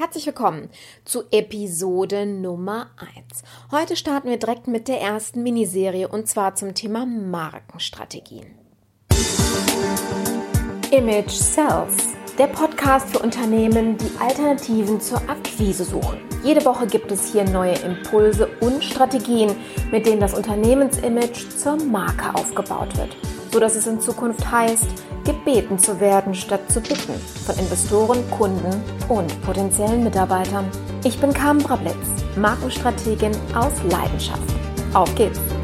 Herzlich willkommen zu Episode Nummer 1. Heute starten wir direkt mit der ersten Miniserie und zwar zum Thema Markenstrategien. Image Sells, der Podcast für Unternehmen, die Alternativen zur Akquise suchen. Jede Woche gibt es hier neue Impulse und Strategien, mit denen das Unternehmensimage zur Marke aufgebaut wird, sodass es in Zukunft heißt, gebeten zu werden, statt zu bitten von Investoren, Kunden und potenziellen Mitarbeitern. Ich bin Carmen Brablitz, Markenstrategin aus Leidenschaft. Auf geht's!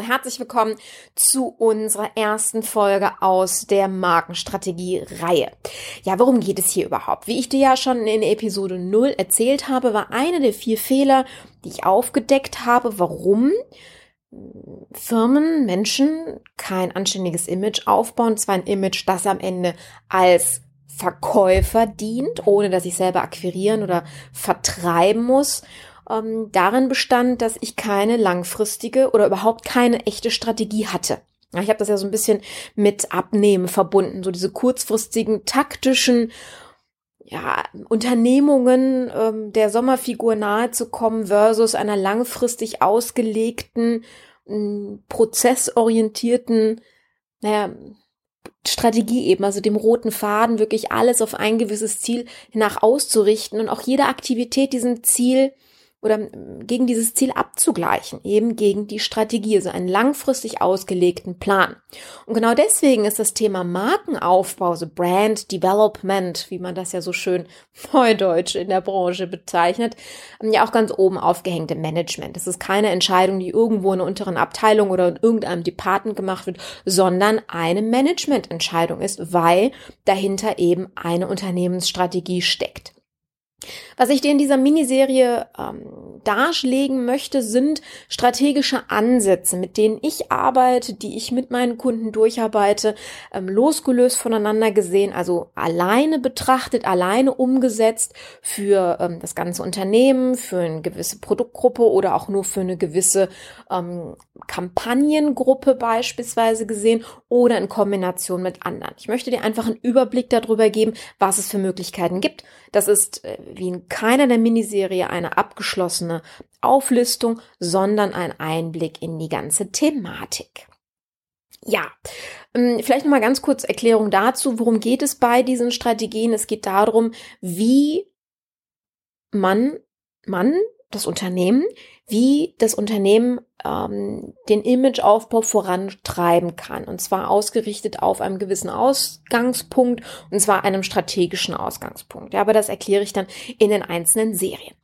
Herzlich willkommen zu unserer ersten Folge aus der Markenstrategie-Reihe. Ja, worum geht es hier überhaupt? Wie ich dir ja schon in Episode 0 erzählt habe, war eine der vier Fehler, die ich aufgedeckt habe, warum Firmen, Menschen kein anständiges Image aufbauen, zwar ein Image, das am Ende als Verkäufer dient, ohne dass ich selber akquirieren oder vertreiben muss, ähm, darin bestand, dass ich keine langfristige oder überhaupt keine echte Strategie hatte. Ich habe das ja so ein bisschen mit Abnehmen verbunden, so diese kurzfristigen taktischen ja, Unternehmungen ähm, der Sommerfigur nahezukommen versus einer langfristig ausgelegten, ähm, prozessorientierten, naja, Strategie eben, also dem roten Faden wirklich alles auf ein gewisses Ziel nach auszurichten und auch jede Aktivität diesem Ziel oder gegen dieses Ziel abzugleichen, eben gegen die Strategie, also einen langfristig ausgelegten Plan. Und genau deswegen ist das Thema Markenaufbau, also Brand Development, wie man das ja so schön neudeutsch in der Branche bezeichnet, ja auch ganz oben aufgehängt im Management. Es ist keine Entscheidung, die irgendwo in einer unteren Abteilung oder in irgendeinem Department gemacht wird, sondern eine Managemententscheidung ist, weil dahinter eben eine Unternehmensstrategie steckt. Was ich dir in dieser Miniserie ähm, darlegen möchte, sind strategische Ansätze, mit denen ich arbeite, die ich mit meinen Kunden durcharbeite, ähm, losgelöst voneinander gesehen, also alleine betrachtet, alleine umgesetzt für ähm, das ganze Unternehmen, für eine gewisse Produktgruppe oder auch nur für eine gewisse ähm, Kampagnengruppe beispielsweise gesehen oder in Kombination mit anderen. Ich möchte dir einfach einen Überblick darüber geben, was es für Möglichkeiten gibt. Das ist äh, wie in keiner der Miniserie eine abgeschlossene Auflistung, sondern ein Einblick in die ganze Thematik. Ja, ähm, vielleicht noch mal ganz kurz Erklärung dazu, worum geht es bei diesen Strategien? Es geht darum, wie man, man, das Unternehmen, wie das Unternehmen ähm, den Imageaufbau vorantreiben kann. Und zwar ausgerichtet auf einem gewissen Ausgangspunkt, und zwar einem strategischen Ausgangspunkt. Ja, aber das erkläre ich dann in den einzelnen Serien.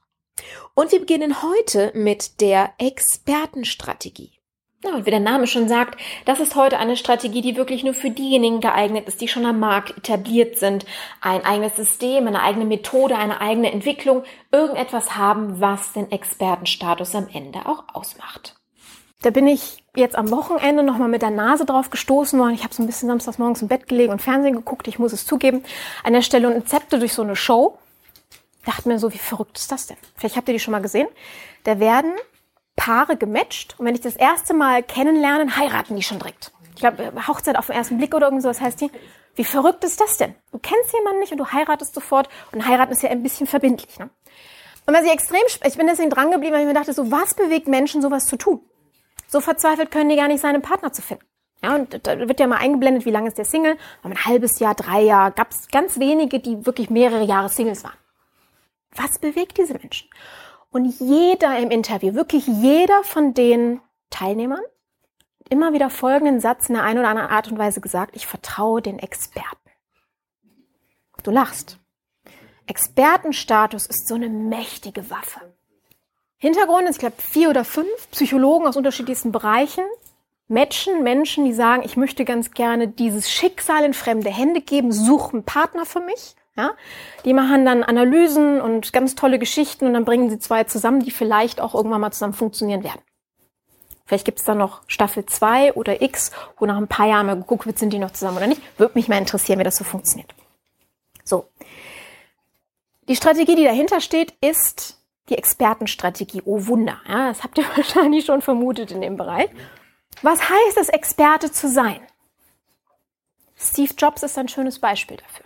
Und wir beginnen heute mit der Expertenstrategie. Ja, und wie der Name schon sagt, das ist heute eine Strategie, die wirklich nur für diejenigen geeignet ist, die schon am Markt etabliert sind, ein eigenes System, eine eigene Methode, eine eigene Entwicklung, irgendetwas haben, was den Expertenstatus am Ende auch ausmacht. Da bin ich jetzt am Wochenende nochmal mit der Nase drauf gestoßen worden. Ich habe so ein bisschen samstags morgens im Bett gelegen und Fernsehen geguckt, ich muss es zugeben, an der Stelle und Rezepte durch so eine Show. Dachte mir so, wie verrückt ist das denn? Vielleicht habt ihr die schon mal gesehen. Da werden Paare gematcht und wenn ich das erste Mal kennenlernen, heiraten die schon direkt. Ich glaube, Hochzeit auf den ersten Blick oder irgend so, was heißt die? Wie verrückt ist das denn? Du kennst jemanden nicht und du heiratest sofort und heiraten ist ja ein bisschen verbindlich. Ne? Und was ich extrem, ich bin deswegen dran geblieben, weil ich mir dachte, so was bewegt Menschen, sowas zu tun? So verzweifelt können die gar nicht seinen Partner zu finden. Ja, und da wird ja mal eingeblendet, wie lange ist der Single? Ein halbes Jahr, drei Jahre, gab es ganz wenige, die wirklich mehrere Jahre Singles waren. Was bewegt diese Menschen? Und jeder im Interview, wirklich jeder von den Teilnehmern, immer wieder folgenden Satz in der einen oder anderen Art und Weise gesagt, ich vertraue den Experten. Du lachst. Expertenstatus ist so eine mächtige Waffe. Hintergrund ist, ich glaube, vier oder fünf Psychologen aus unterschiedlichsten Bereichen matchen Menschen, die sagen, ich möchte ganz gerne dieses Schicksal in fremde Hände geben, suche einen Partner für mich. Ja? Die machen dann Analysen und ganz tolle Geschichten und dann bringen sie zwei zusammen, die vielleicht auch irgendwann mal zusammen funktionieren werden. Vielleicht gibt es dann noch Staffel 2 oder X, wo nach ein paar Jahren mal geguckt wird, sind die noch zusammen oder nicht. Würde mich mal interessieren, wie das so funktioniert. So. Die Strategie, die dahinter steht, ist die Expertenstrategie. Oh Wunder. Ja, das habt ihr wahrscheinlich schon vermutet in dem Bereich. Was heißt es, Experte zu sein? Steve Jobs ist ein schönes Beispiel dafür.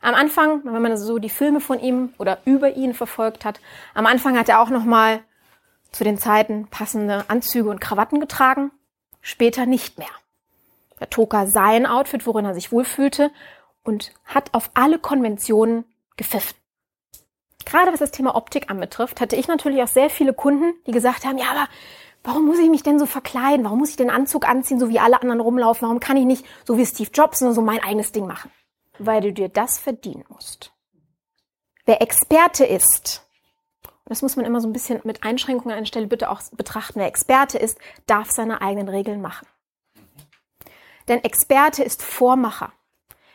Am Anfang, wenn man so die Filme von ihm oder über ihn verfolgt hat, am Anfang hat er auch noch mal zu den Zeiten passende Anzüge und Krawatten getragen, später nicht mehr. Da trug er sein Outfit, worin er sich wohlfühlte und hat auf alle Konventionen gepfiffen. Gerade was das Thema Optik anbetrifft, hatte ich natürlich auch sehr viele Kunden, die gesagt haben, ja, aber warum muss ich mich denn so verkleiden? Warum muss ich den Anzug anziehen, so wie alle anderen rumlaufen? Warum kann ich nicht so wie Steve Jobs nur so mein eigenes Ding machen? Weil du dir das verdienen musst. Wer Experte ist, das muss man immer so ein bisschen mit Einschränkungen an der Stelle bitte auch betrachten, wer Experte ist, darf seine eigenen Regeln machen. Denn Experte ist Vormacher.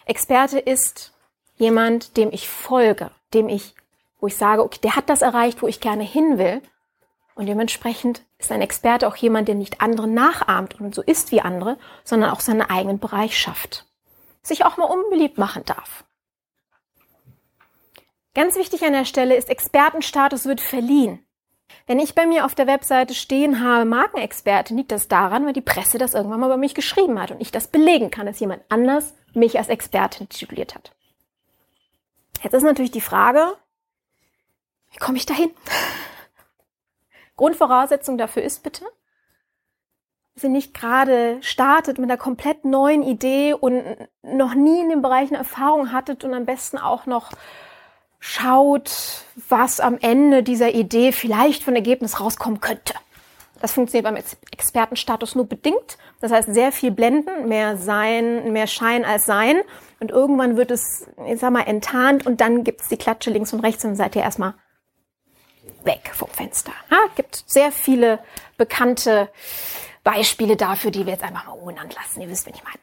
Experte ist jemand, dem ich folge, dem ich, wo ich sage, okay, der hat das erreicht, wo ich gerne hin will. Und dementsprechend ist ein Experte auch jemand, der nicht andere nachahmt und so ist wie andere, sondern auch seinen eigenen Bereich schafft. Sich auch mal unbeliebt machen darf. Ganz wichtig an der Stelle ist, Expertenstatus wird verliehen. Wenn ich bei mir auf der Webseite stehen habe, Markenexperte, liegt das daran, weil die Presse das irgendwann mal über mich geschrieben hat und ich das belegen kann, dass jemand anders mich als Expertin tituliert hat. Jetzt ist natürlich die Frage, wie komme ich dahin? Grundvoraussetzung dafür ist bitte, ihr nicht gerade startet mit einer komplett neuen Idee und noch nie in den Bereichen Erfahrung hattet und am besten auch noch schaut, was am Ende dieser Idee vielleicht von Ergebnis rauskommen könnte. Das funktioniert beim Expertenstatus nur bedingt. Das heißt, sehr viel Blenden, mehr Sein, mehr Schein als Sein. Und irgendwann wird es, ich sag mal, enttarnt und dann gibt's die Klatsche links und rechts und seid ihr erstmal weg vom Fenster. Ja, gibt sehr viele bekannte Beispiele dafür, die wir jetzt einfach mal unbenannt lassen. Ihr wisst, wen ich meine.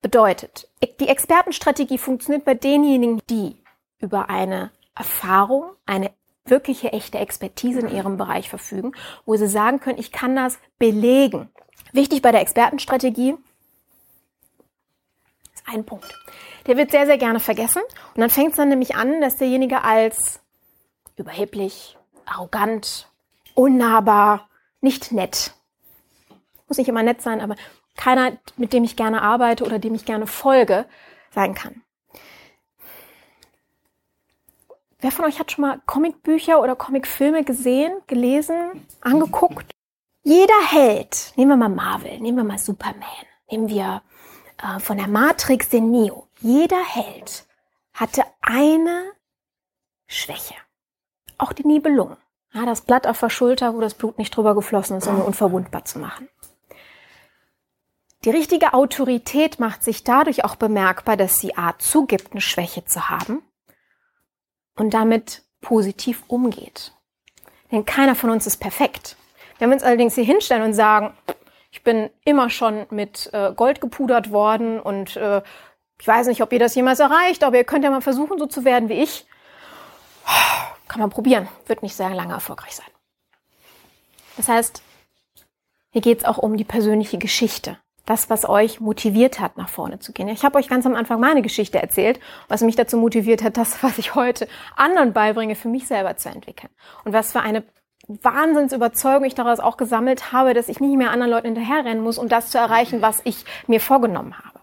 Bedeutet, die Expertenstrategie funktioniert bei denjenigen, die über eine Erfahrung, eine wirkliche echte Expertise in ihrem Bereich verfügen, wo sie sagen können, ich kann das belegen. Wichtig bei der Expertenstrategie ist ein Punkt. Der wird sehr, sehr gerne vergessen. Und dann fängt es dann nämlich an, dass derjenige als überheblich, arrogant, unnahbar, nicht nett, muss nicht immer nett sein, aber keiner, mit dem ich gerne arbeite oder dem ich gerne folge, sein kann. Wer von euch hat schon mal Comicbücher oder Comicfilme gesehen, gelesen, angeguckt? Jeder Held, nehmen wir mal Marvel, nehmen wir mal Superman, nehmen wir äh, von der Matrix den Neo. Jeder Held hatte eine Schwäche. Auch die Nibelungen. Ja, das Blatt auf der Schulter, wo das Blut nicht drüber geflossen ist, um ihn unverwundbar zu machen. Die richtige Autorität macht sich dadurch auch bemerkbar, dass sie A zugibt, eine Schwäche zu haben und damit positiv umgeht. Denn keiner von uns ist perfekt. Wenn wir uns allerdings hier hinstellen und sagen, ich bin immer schon mit äh, Gold gepudert worden und äh, ich weiß nicht, ob ihr das jemals erreicht, aber ihr könnt ja mal versuchen, so zu werden wie ich. Kann man probieren, wird nicht sehr lange erfolgreich sein. Das heißt, hier geht es auch um die persönliche Geschichte das, was euch motiviert hat, nach vorne zu gehen. Ich habe euch ganz am Anfang meine Geschichte erzählt, was mich dazu motiviert hat, das, was ich heute anderen beibringe, für mich selber zu entwickeln. Und was für eine Wahnsinnsüberzeugung ich daraus auch gesammelt habe, dass ich nicht mehr anderen Leuten hinterherrennen muss, um das zu erreichen, was ich mir vorgenommen habe.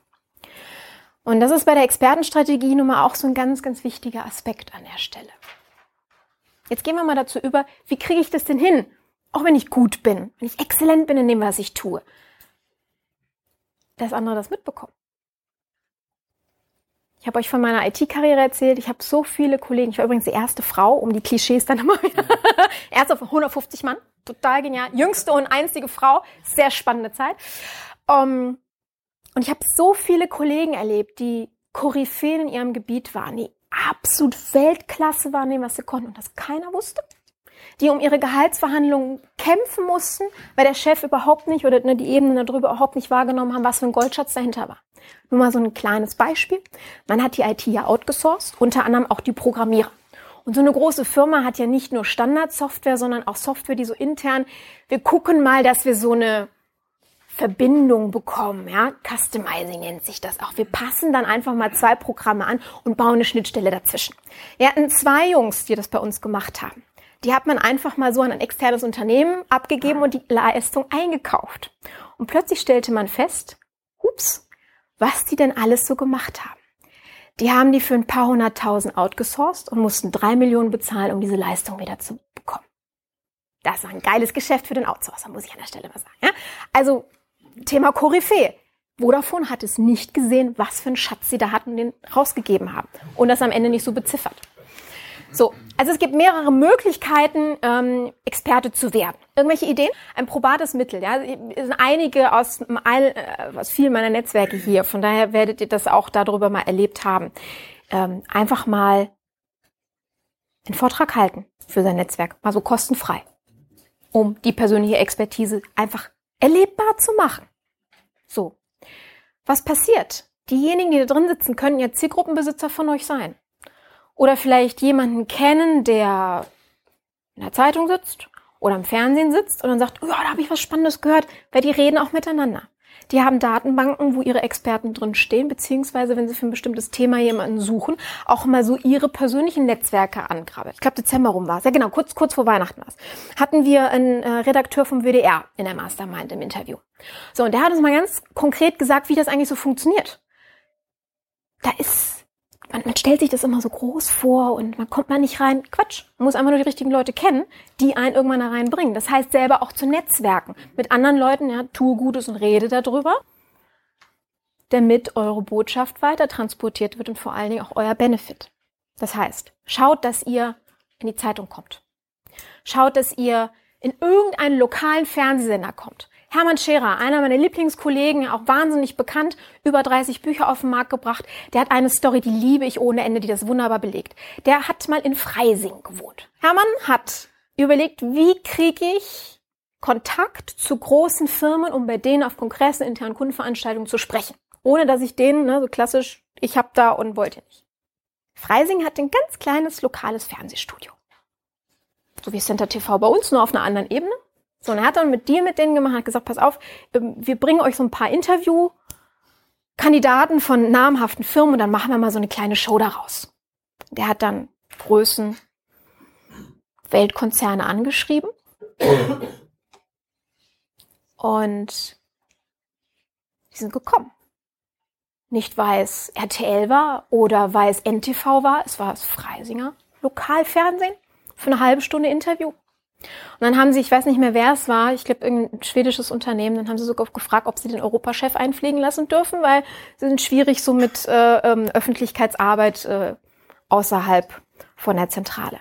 Und das ist bei der Expertenstrategie nun mal auch so ein ganz, ganz wichtiger Aspekt an der Stelle. Jetzt gehen wir mal dazu über, wie kriege ich das denn hin? Auch wenn ich gut bin, wenn ich exzellent bin in dem, was ich tue dass andere das mitbekommen. Ich habe euch von meiner IT-Karriere erzählt. Ich habe so viele Kollegen. Ich war übrigens die erste Frau, um die Klischees dann immer wieder. Erste von 150 Mann. Total genial. Jüngste und einzige Frau. Sehr spannende Zeit. Um, ähm, und ich habe so viele Kollegen erlebt, die Koryphäen in ihrem Gebiet waren, die absolut Weltklasse waren, was sie konnten und das keiner wusste die um ihre Gehaltsverhandlungen kämpfen mussten, weil der Chef überhaupt nicht oder ne, die Ebenen darüber überhaupt nicht wahrgenommen haben, was für ein Goldschatz dahinter war. Nur mal so ein kleines Beispiel. Man hat die IT ja outgesourced, unter anderem auch die Programmierer. Und so eine große Firma hat ja nicht nur Standardsoftware, sondern auch Software, die so intern, wir gucken mal, dass wir so eine Verbindung bekommen, ja. Customizing nennt sich das auch. Wir passen dann einfach mal zwei Programme an und bauen eine Schnittstelle dazwischen. Wir hatten zwei Jungs, die das bei uns gemacht haben die hat man einfach mal so an ein externes Unternehmen abgegeben und die Leistung eingekauft. Und plötzlich stellte man fest, ups, was die denn alles so gemacht haben. Die haben die für ein paar hunderttausend outgesourced und mussten drei Millionen bezahlen, um diese Leistung wieder zu bekommen. Das war ein geiles Geschäft für den Outsourcer, muss ich an der Stelle mal sagen. Ja? Also Thema Koryphäe. Vodafone hat es nicht gesehen, was für einen Schatz sie da hatten und den rausgegeben haben. Und das am Ende nicht so beziffert. So, also es gibt mehrere Möglichkeiten, ähm, Experte zu werden. Irgendwelche Ideen? Ein probates Mittel. Ja, es sind einige aus, all, äh, aus vielen meiner Netzwerke hier. Von daher werdet ihr das auch darüber mal erlebt haben. Ähm, einfach mal einen Vortrag halten für sein Netzwerk, mal so kostenfrei, um die persönliche Expertise einfach erlebbar zu machen. So, was passiert? Diejenigen, die da drin sitzen, können ja Zielgruppenbesitzer von euch sein. Oder vielleicht jemanden kennen, der in der Zeitung sitzt oder im Fernsehen sitzt und dann sagt, ja, da habe ich was Spannendes gehört, weil die reden auch miteinander. Die haben Datenbanken, wo ihre Experten drin stehen, beziehungsweise wenn sie für ein bestimmtes Thema jemanden suchen, auch mal so ihre persönlichen Netzwerke angraben. Ich glaube, Dezember rum war es. Ja, genau, kurz, kurz vor Weihnachten war es. Hatten wir einen äh, Redakteur vom WDR in der Mastermind im Interview. So, und der hat uns mal ganz konkret gesagt, wie das eigentlich so funktioniert. Da ist man, man stellt sich das immer so groß vor und man kommt mal nicht rein. Quatsch. Man muss einfach nur die richtigen Leute kennen, die einen irgendwann da reinbringen. Das heißt, selber auch zu Netzwerken. Mit anderen Leuten, ja, tue Gutes und rede darüber, damit eure Botschaft weiter transportiert wird und vor allen Dingen auch euer Benefit. Das heißt, schaut, dass ihr in die Zeitung kommt. Schaut, dass ihr in irgendeinen lokalen Fernsehsender kommt. Hermann Scherer, einer meiner Lieblingskollegen, auch wahnsinnig bekannt, über 30 Bücher auf den Markt gebracht. Der hat eine Story, die liebe ich ohne Ende, die das wunderbar belegt. Der hat mal in Freising gewohnt. Hermann hat überlegt, wie kriege ich Kontakt zu großen Firmen, um bei denen auf Kongressen, internen Kundenveranstaltungen zu sprechen. Ohne dass ich denen, ne, so klassisch, ich hab da und wollte nicht. Freising hat ein ganz kleines lokales Fernsehstudio. So wie Center TV bei uns, nur auf einer anderen Ebene. So, und er hat dann mit dir mit denen gemacht, hat gesagt, pass auf, ähm, wir bringen euch so ein paar Interviewkandidaten von namhaften Firmen und dann machen wir mal so eine kleine Show daraus. Der hat dann Größen, Weltkonzerne angeschrieben. Und die sind gekommen. Nicht weil es RTL war oder weil es NTV war, es war das Freisinger Lokalfernsehen für eine halbe Stunde Interview. Und dann haben sie, ich weiß nicht mehr, wer es war, ich glaube irgendein schwedisches Unternehmen, dann haben sie sogar gefragt, ob sie den Europachef einfliegen lassen dürfen, weil sie sind schwierig so mit äh, ähm, Öffentlichkeitsarbeit äh, außerhalb von der Zentrale.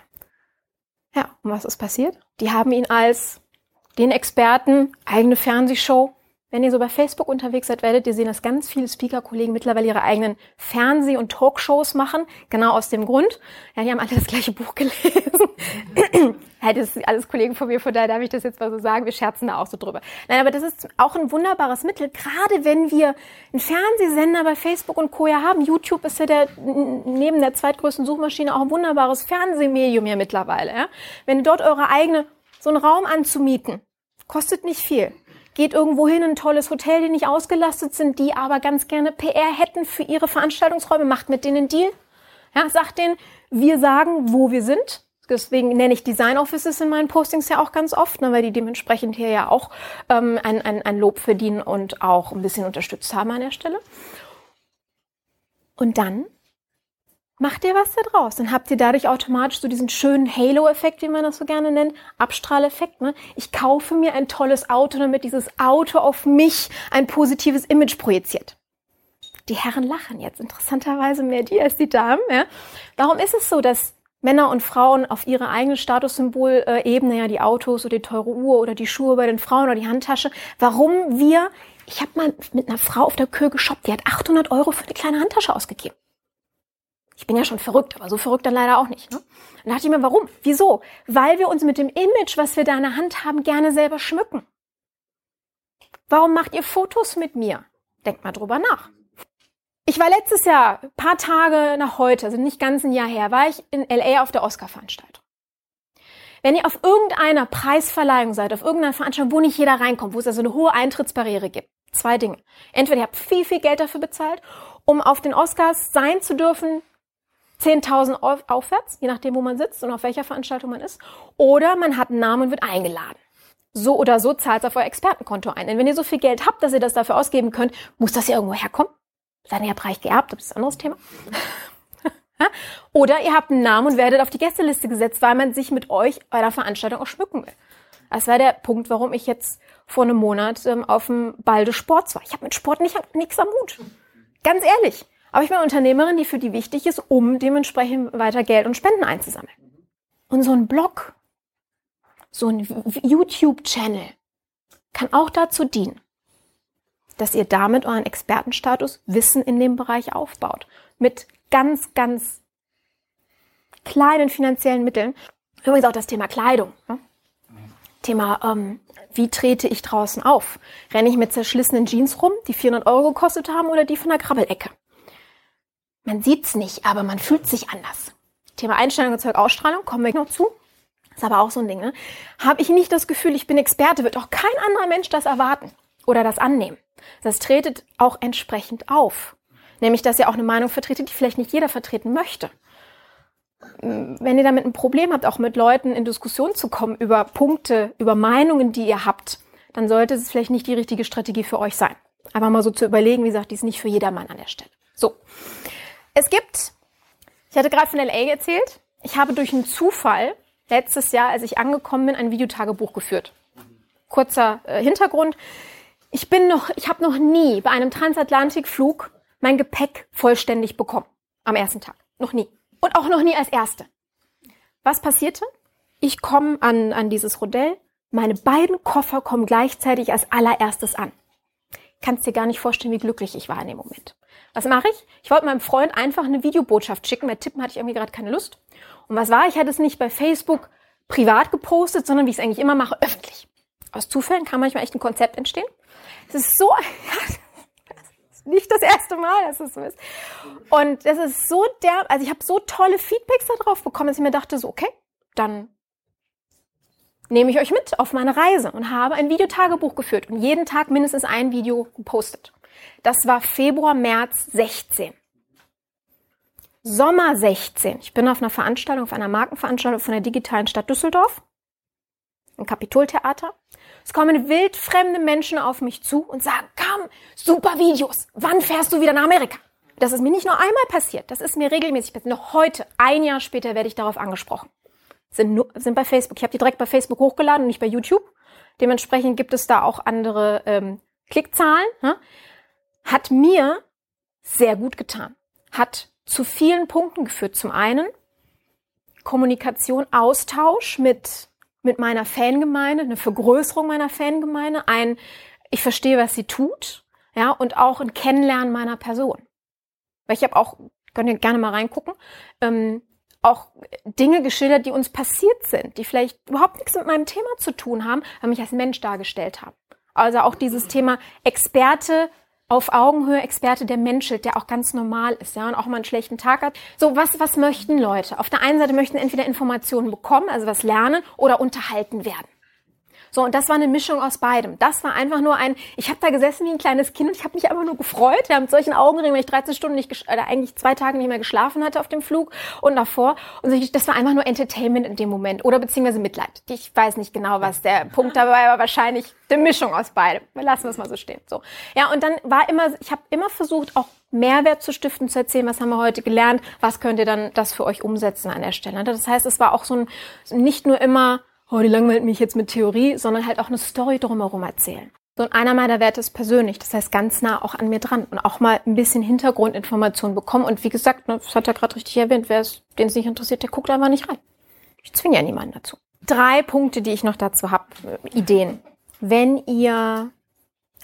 Ja, und was ist passiert? Die haben ihn als den Experten, eigene Fernsehshow, wenn ihr so bei Facebook unterwegs seid, werdet ihr sehen, dass ganz viele Speaker-Kollegen mittlerweile ihre eigenen Fernseh- und Talkshows machen. Genau aus dem Grund. Ja, die haben alle das gleiche Buch gelesen. ja, das sind alles Kollegen von mir, von daher darf ich das jetzt mal so sagen. Wir scherzen da auch so drüber. Nein, aber das ist auch ein wunderbares Mittel, gerade wenn wir einen Fernsehsender bei Facebook und Co. ja haben. YouTube ist ja der, neben der zweitgrößten Suchmaschine auch ein wunderbares Fernsehmedium ja mittlerweile. Ja? Wenn ihr dort eure eigene, so einen Raum anzumieten, kostet nicht viel geht irgendwo hin, ein tolles Hotel, die nicht ausgelastet sind, die aber ganz gerne PR hätten für ihre Veranstaltungsräume, macht mit denen einen Deal. Ja, sagt denen, wir sagen, wo wir sind. Deswegen nenne ich Design Offices in meinen Postings ja auch ganz oft, ne, weil die dementsprechend hier ja auch ähm, ein, ein, ein Lob verdienen und auch ein bisschen unterstützt haben an der Stelle. Und dann macht ihr was da draus. Dann habt ihr dadurch automatisch so diesen schönen Halo-Effekt, wie man das so gerne nennt, Abstrahleffekt. Ne? Ich kaufe mir ein tolles Auto, damit dieses Auto auf mich ein positives Image projiziert. Die Herren lachen jetzt interessanterweise mehr die als die Damen. Ja? Warum ist es so, dass Männer und Frauen auf ihre eigene Statussymbol-Ebene, ja die Autos oder die teure Uhr oder die Schuhe bei den Frauen oder die Handtasche, warum wir, ich habe mal mit einer Frau auf der Kür geshoppt, die hat 800 Euro für eine kleine Handtasche ausgegeben. Ich bin ja schon verrückt, aber so verrückt dann leider auch nicht. Ne? Dann dachte ich mir, warum? Wieso? Weil wir uns mit dem Image, was wir da in der Hand haben, gerne selber schmücken. Warum macht ihr Fotos mit mir? Denkt mal drüber nach. Ich war letztes Jahr, paar Tage nach heute, also nicht ganz ein Jahr her, war ich in LA auf der Oscar-Veranstaltung. Wenn ihr auf irgendeiner Preisverleihung seid, auf irgendeiner Veranstaltung, wo nicht jeder reinkommt, wo es also eine hohe Eintrittsbarriere gibt, zwei Dinge. Entweder ihr habt viel, viel Geld dafür bezahlt, um auf den Oscars sein zu dürfen, 10.000 aufwärts, je nachdem, wo man sitzt und auf welcher Veranstaltung man ist. Oder man hat einen Namen und wird eingeladen. So oder so zahlt es auf euer Expertenkonto ein. Denn wenn ihr so viel Geld habt, dass ihr das dafür ausgeben könnt, muss das ja irgendwo herkommen. seid ihr reich geerbt, das ist ein anderes Thema. Oder ihr habt einen Namen und werdet auf die Gästeliste gesetzt, weil man sich mit euch bei der Veranstaltung auch schmücken will. Das war der Punkt, warum ich jetzt vor einem Monat ähm, auf dem Ball des Sports war. Ich habe mit Sport nicht, nichts am Mut. Ganz ehrlich. Aber ich bin Unternehmerin, die für die wichtig ist, um dementsprechend weiter Geld und Spenden einzusammeln. Und so ein Blog, so ein YouTube-Channel kann auch dazu dienen, dass ihr damit euren Expertenstatus, Wissen in dem Bereich aufbaut. Mit ganz, ganz kleinen finanziellen Mitteln. Übrigens auch das Thema Kleidung. Ne? Thema, ähm, wie trete ich draußen auf? Renne ich mit zerschlissenen Jeans rum, die 400 Euro gekostet haben, oder die von der Krabbelecke? Man sieht's nicht, aber man fühlt sich anders. Thema Einstellung erzeugt Ausstrahlung, kommen wir noch zu. Ist aber auch so ein Ding, ne? Habe ich nicht das Gefühl, ich bin Experte, wird auch kein anderer Mensch das erwarten oder das annehmen. Das tretet auch entsprechend auf. Nämlich, dass ihr auch eine Meinung vertretet, die vielleicht nicht jeder vertreten möchte wenn ihr damit ein Problem habt, auch mit Leuten in Diskussion zu kommen über Punkte, über Meinungen, die ihr habt, dann sollte es vielleicht nicht die richtige Strategie für euch sein. Einfach mal so zu überlegen, wie gesagt, die ist nicht für jedermann an der Stelle. So. Es gibt, ich hatte gerade von LA erzählt, ich habe durch einen Zufall letztes Jahr, als ich angekommen bin, ein Videotagebuch geführt. Kurzer äh, Hintergrund. Ich bin noch, ich habe noch nie bei einem Transatlantikflug mein Gepäck vollständig bekommen. Am ersten Tag. Noch nie und auch noch nie als Erste. Was passierte? Ich komme an, an dieses Rodell. Meine beiden Koffer kommen gleichzeitig als allererstes an. Kannst dir gar nicht vorstellen, wie glücklich ich war in dem Moment. Was mache ich? Ich wollte meinem Freund einfach eine Videobotschaft schicken. Bei Tippen hatte ich irgendwie gerade keine Lust. Und was war? Ich hatte es nicht bei Facebook privat gepostet, sondern wie ich es eigentlich immer mache, öffentlich. Aus Zufällen kann manchmal echt ein Konzept entstehen. Es ist so, nicht das erste Mal, dass es so ist. Und das ist so der, also ich habe so tolle Feedbacks darauf bekommen, dass ich mir dachte, so, okay, dann nehme ich euch mit auf meine Reise und habe ein Videotagebuch geführt und jeden Tag mindestens ein Video gepostet. Das war Februar, März 16. Sommer 16. Ich bin auf einer Veranstaltung, auf einer Markenveranstaltung von der digitalen Stadt Düsseldorf, im Kapitoltheater. Es kommen wildfremde Menschen auf mich zu und sagen, komm, super Videos. Wann fährst du wieder nach Amerika? Das ist mir nicht nur einmal passiert, das ist mir regelmäßig passiert. Noch heute, ein Jahr später, werde ich darauf angesprochen. Sind, nur, sind bei Facebook. Ich habe die direkt bei Facebook hochgeladen und nicht bei YouTube. Dementsprechend gibt es da auch andere ähm, Klickzahlen. Ne? Hat mir sehr gut getan. Hat zu vielen Punkten geführt. Zum einen Kommunikation, Austausch mit mit meiner Fangemeinde, eine Vergrößerung meiner Fangemeinde, ein, ich verstehe, was sie tut, ja, und auch ein Kennenlernen meiner Person. Weil ich habe auch, könnt ihr gerne mal reingucken, ähm, auch Dinge geschildert, die uns passiert sind, die vielleicht überhaupt nichts mit meinem Thema zu tun haben, aber mich als Mensch dargestellt haben. Also auch dieses Thema Experte auf Augenhöhe Experte, der menschelt, der auch ganz normal ist, ja, und auch mal einen schlechten Tag hat. So, was, was möchten Leute? Auf der einen Seite möchten entweder Informationen bekommen, also was lernen, oder unterhalten werden. So, und das war eine Mischung aus beidem. Das war einfach nur ein, ich habe da gesessen wie ein kleines Kind und ich habe mich einfach nur gefreut. Ja, mit solchen Augenringen, weil ich 13 Stunden nicht, oder eigentlich zwei Tage nicht mehr geschlafen hatte auf dem Flug und davor. Und das war einfach nur Entertainment in dem Moment oder beziehungsweise Mitleid. Ich weiß nicht genau, was der Punkt dabei war. Wahrscheinlich eine Mischung aus beidem. Lassen wir es mal so stehen. So. Ja, und dann war immer, ich habe immer versucht, auch Mehrwert zu stiften, zu erzählen, was haben wir heute gelernt, was könnt ihr dann das für euch umsetzen an der Stelle. Das heißt, es war auch so ein, nicht nur immer oh, die langweilt mich jetzt mit Theorie, sondern halt auch eine Story drumherum erzählen. So, und einer meiner Werte ist persönlich, das heißt ganz nah auch an mir dran und auch mal ein bisschen Hintergrundinformationen bekommen. Und wie gesagt, ne, das hat er gerade richtig erwähnt, wer es, den es nicht interessiert, der guckt einfach nicht rein. Ich zwinge ja niemanden dazu. Drei Punkte, die ich noch dazu habe, äh, Ideen. Wenn ihr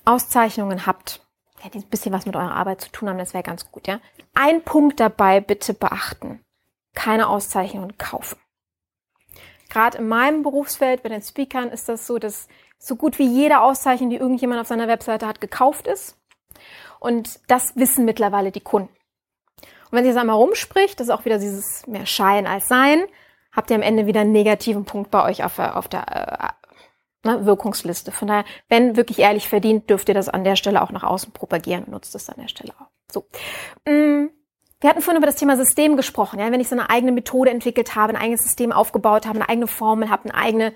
Auszeichnungen habt, die ein bisschen was mit eurer Arbeit zu tun haben, das wäre ganz gut, ja. Ein Punkt dabei bitte beachten. Keine Auszeichnungen kaufen. Gerade in meinem Berufsfeld, bei den Speakern, ist das so, dass so gut wie jede Auszeichnung, die irgendjemand auf seiner Webseite hat, gekauft ist. Und das wissen mittlerweile die Kunden. Und wenn sich das einmal rumspricht, das ist auch wieder dieses mehr Schein als Sein, habt ihr am Ende wieder einen negativen Punkt bei euch auf der, auf der äh, ne, Wirkungsliste. Von daher, wenn wirklich ehrlich verdient, dürft ihr das an der Stelle auch nach außen propagieren und nutzt es an der Stelle auch. So. Mm. Wir hatten vorhin über das Thema System gesprochen. Ja? Wenn ich so eine eigene Methode entwickelt habe, ein eigenes System aufgebaut habe, eine eigene Formel habe, eine eigene,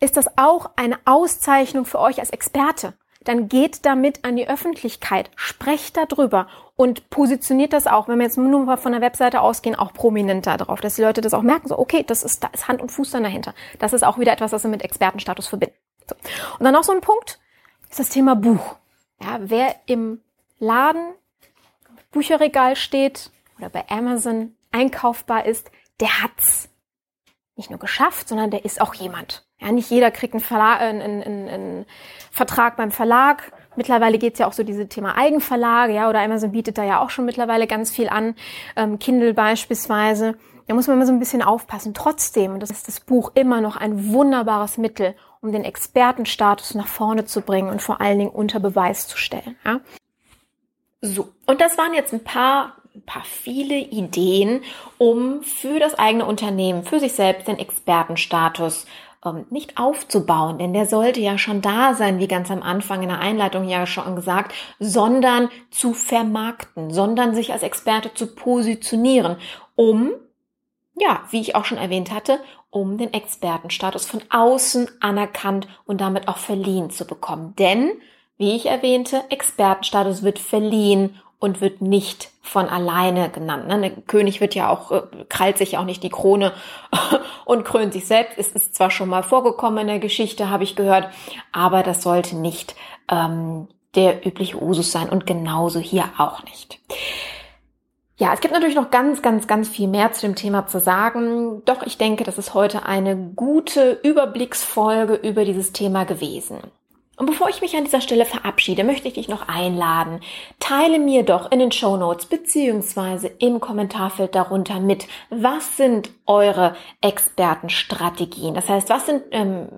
ist das auch eine Auszeichnung für euch als Experte. dann geht damit an die Öffentlichkeit, sprecht darüber und positioniert das auch, wenn wir jetzt nur mal von der Webseite ausgehen, auch prominenter drauf, dass die Leute das auch merken, so okay, das ist, da ist Hand und Fuß dann dahinter. Das ist auch wieder etwas, was wir mit Expertenstatus verbinden. So. Und dann noch so ein Punkt, ist das Thema Buch. Ja, wer im Laden, Bücherregal steht oder bei Amazon einkaufbar ist, der hat's nicht nur geschafft, sondern der ist auch jemand. Ja, nicht jeder kriegt einen, Verlag, äh, einen, einen, einen Vertrag beim Verlag. Mittlerweile geht's ja auch so diese Thema Eigenverlage, ja, oder Amazon bietet da ja auch schon mittlerweile ganz viel an, ähm, Kindle beispielsweise. Da muss man immer so ein bisschen aufpassen. Trotzdem, und das ist das Buch immer noch ein wunderbares Mittel, um den Expertenstatus nach vorne zu bringen und vor allen Dingen unter Beweis zu stellen. Ja? So, und das waren jetzt ein paar ein paar viele Ideen, um für das eigene Unternehmen, für sich selbst den Expertenstatus ähm, nicht aufzubauen, denn der sollte ja schon da sein, wie ganz am Anfang in der Einleitung ja schon gesagt, sondern zu vermarkten, sondern sich als Experte zu positionieren, um, ja, wie ich auch schon erwähnt hatte, um den Expertenstatus von außen anerkannt und damit auch verliehen zu bekommen. Denn, wie ich erwähnte, Expertenstatus wird verliehen und wird nicht von alleine genannt. Ne? Der König wird ja auch, äh, krallt sich ja auch nicht die Krone und krönt sich selbst. Es ist zwar schon mal vorgekommen in der Geschichte, habe ich gehört, aber das sollte nicht ähm, der übliche Usus sein und genauso hier auch nicht. Ja, es gibt natürlich noch ganz, ganz, ganz viel mehr zu dem Thema zu sagen. Doch ich denke, das ist heute eine gute Überblicksfolge über dieses Thema gewesen. Und bevor ich mich an dieser Stelle verabschiede, möchte ich dich noch einladen. Teile mir doch in den Show Notes beziehungsweise im Kommentarfeld darunter mit, was sind eure Expertenstrategien? Das heißt, was sind ähm,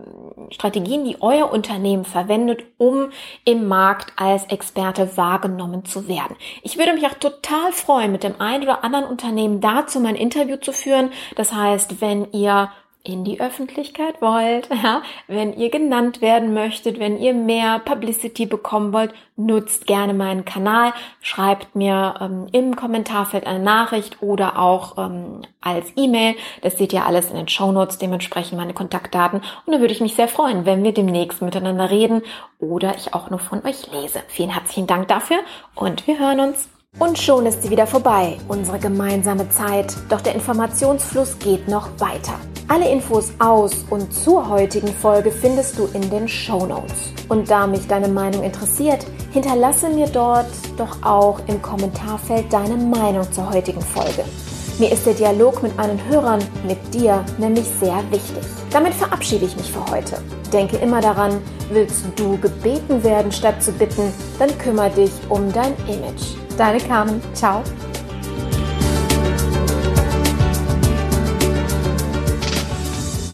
Strategien, die euer Unternehmen verwendet, um im Markt als Experte wahrgenommen zu werden? Ich würde mich auch total freuen, mit dem einen oder anderen Unternehmen dazu mein Interview zu führen. Das heißt, wenn ihr in die Öffentlichkeit wollt, ja, wenn ihr genannt werden möchtet, wenn ihr mehr Publicity bekommen wollt, nutzt gerne meinen Kanal, schreibt mir ähm, im Kommentarfeld eine Nachricht oder auch ähm, als E-Mail. Das seht ihr alles in den Show Notes, dementsprechend meine Kontaktdaten. Und da würde ich mich sehr freuen, wenn wir demnächst miteinander reden oder ich auch nur von euch lese. Vielen herzlichen Dank dafür und wir hören uns. Und schon ist sie wieder vorbei, unsere gemeinsame Zeit. Doch der Informationsfluss geht noch weiter. Alle Infos aus und zur heutigen Folge findest du in den Show Notes. Und da mich deine Meinung interessiert, hinterlasse mir dort doch auch im Kommentarfeld deine Meinung zur heutigen Folge. Mir ist der Dialog mit meinen Hörern, mit dir, nämlich sehr wichtig. Damit verabschiede ich mich für heute. Denke immer daran, willst du gebeten werden statt zu bitten, dann kümmere dich um dein Image. Deine Carmen. Ciao.